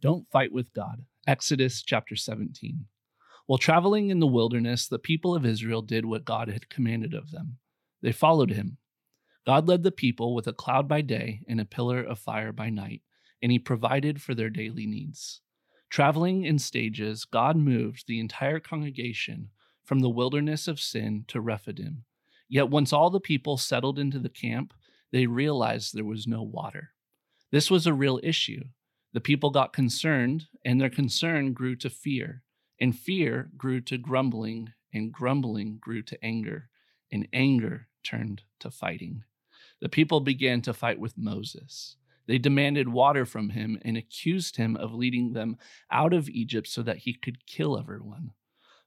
Don't fight with God. Exodus chapter 17. While traveling in the wilderness, the people of Israel did what God had commanded of them. They followed him. God led the people with a cloud by day and a pillar of fire by night, and he provided for their daily needs. Traveling in stages, God moved the entire congregation from the wilderness of sin to Rephidim. Yet once all the people settled into the camp, they realized there was no water. This was a real issue. The people got concerned, and their concern grew to fear, and fear grew to grumbling, and grumbling grew to anger, and anger turned to fighting. The people began to fight with Moses. They demanded water from him and accused him of leading them out of Egypt so that he could kill everyone.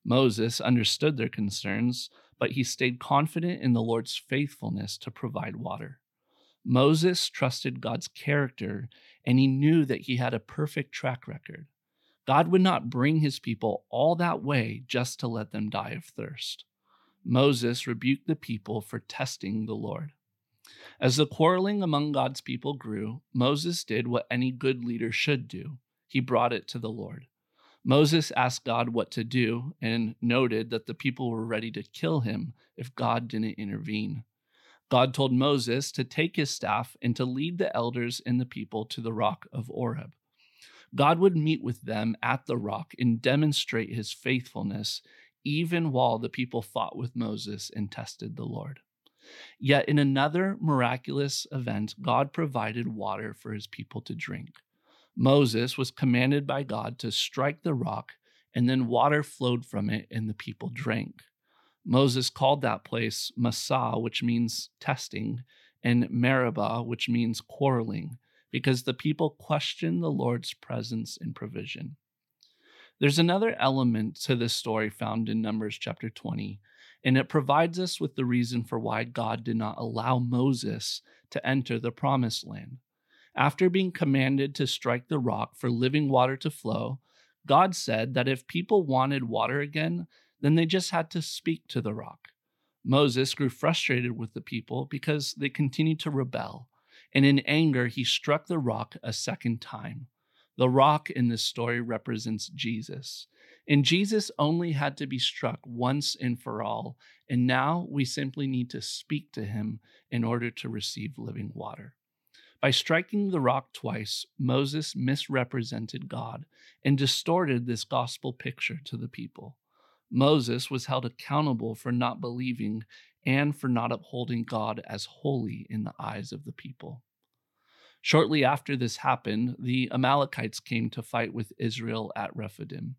Moses understood their concerns, but he stayed confident in the Lord's faithfulness to provide water. Moses trusted God's character and he knew that he had a perfect track record. God would not bring his people all that way just to let them die of thirst. Moses rebuked the people for testing the Lord. As the quarreling among God's people grew, Moses did what any good leader should do he brought it to the Lord. Moses asked God what to do and noted that the people were ready to kill him if God didn't intervene. God told Moses to take his staff and to lead the elders and the people to the rock of Horeb. God would meet with them at the rock and demonstrate his faithfulness, even while the people fought with Moses and tested the Lord. Yet in another miraculous event, God provided water for his people to drink. Moses was commanded by God to strike the rock, and then water flowed from it, and the people drank. Moses called that place Massah, which means testing, and Meribah, which means quarreling, because the people questioned the Lord's presence and provision. There's another element to this story found in Numbers chapter 20, and it provides us with the reason for why God did not allow Moses to enter the promised land. After being commanded to strike the rock for living water to flow, God said that if people wanted water again, then they just had to speak to the rock. Moses grew frustrated with the people because they continued to rebel, and in anger, he struck the rock a second time. The rock in this story represents Jesus. And Jesus only had to be struck once and for all, and now we simply need to speak to him in order to receive living water. By striking the rock twice, Moses misrepresented God and distorted this gospel picture to the people. Moses was held accountable for not believing and for not upholding God as holy in the eyes of the people. Shortly after this happened, the Amalekites came to fight with Israel at Rephidim.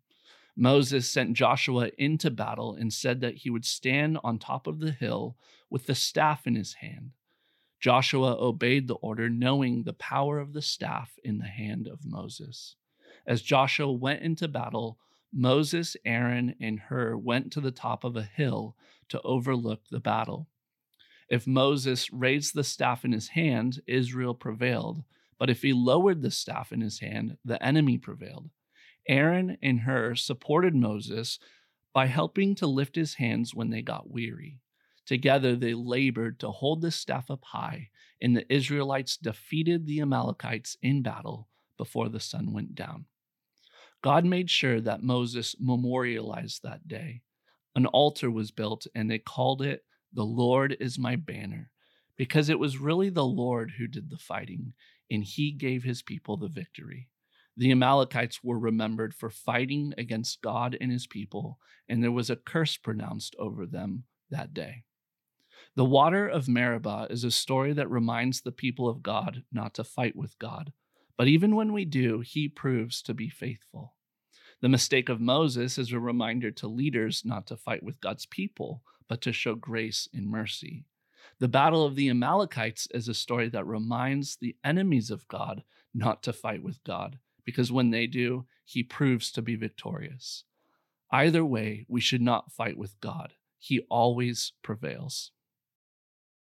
Moses sent Joshua into battle and said that he would stand on top of the hill with the staff in his hand. Joshua obeyed the order, knowing the power of the staff in the hand of Moses. As Joshua went into battle, Moses, Aaron, and Hur went to the top of a hill to overlook the battle. If Moses raised the staff in his hand, Israel prevailed. But if he lowered the staff in his hand, the enemy prevailed. Aaron and Hur supported Moses by helping to lift his hands when they got weary. Together they labored to hold the staff up high, and the Israelites defeated the Amalekites in battle before the sun went down. God made sure that Moses memorialized that day. An altar was built, and they called it, The Lord is My Banner, because it was really the Lord who did the fighting, and he gave his people the victory. The Amalekites were remembered for fighting against God and his people, and there was a curse pronounced over them that day. The water of Meribah is a story that reminds the people of God not to fight with God, but even when we do, he proves to be faithful. The mistake of Moses is a reminder to leaders not to fight with God's people, but to show grace and mercy. The battle of the Amalekites is a story that reminds the enemies of God not to fight with God, because when they do, he proves to be victorious. Either way, we should not fight with God. He always prevails.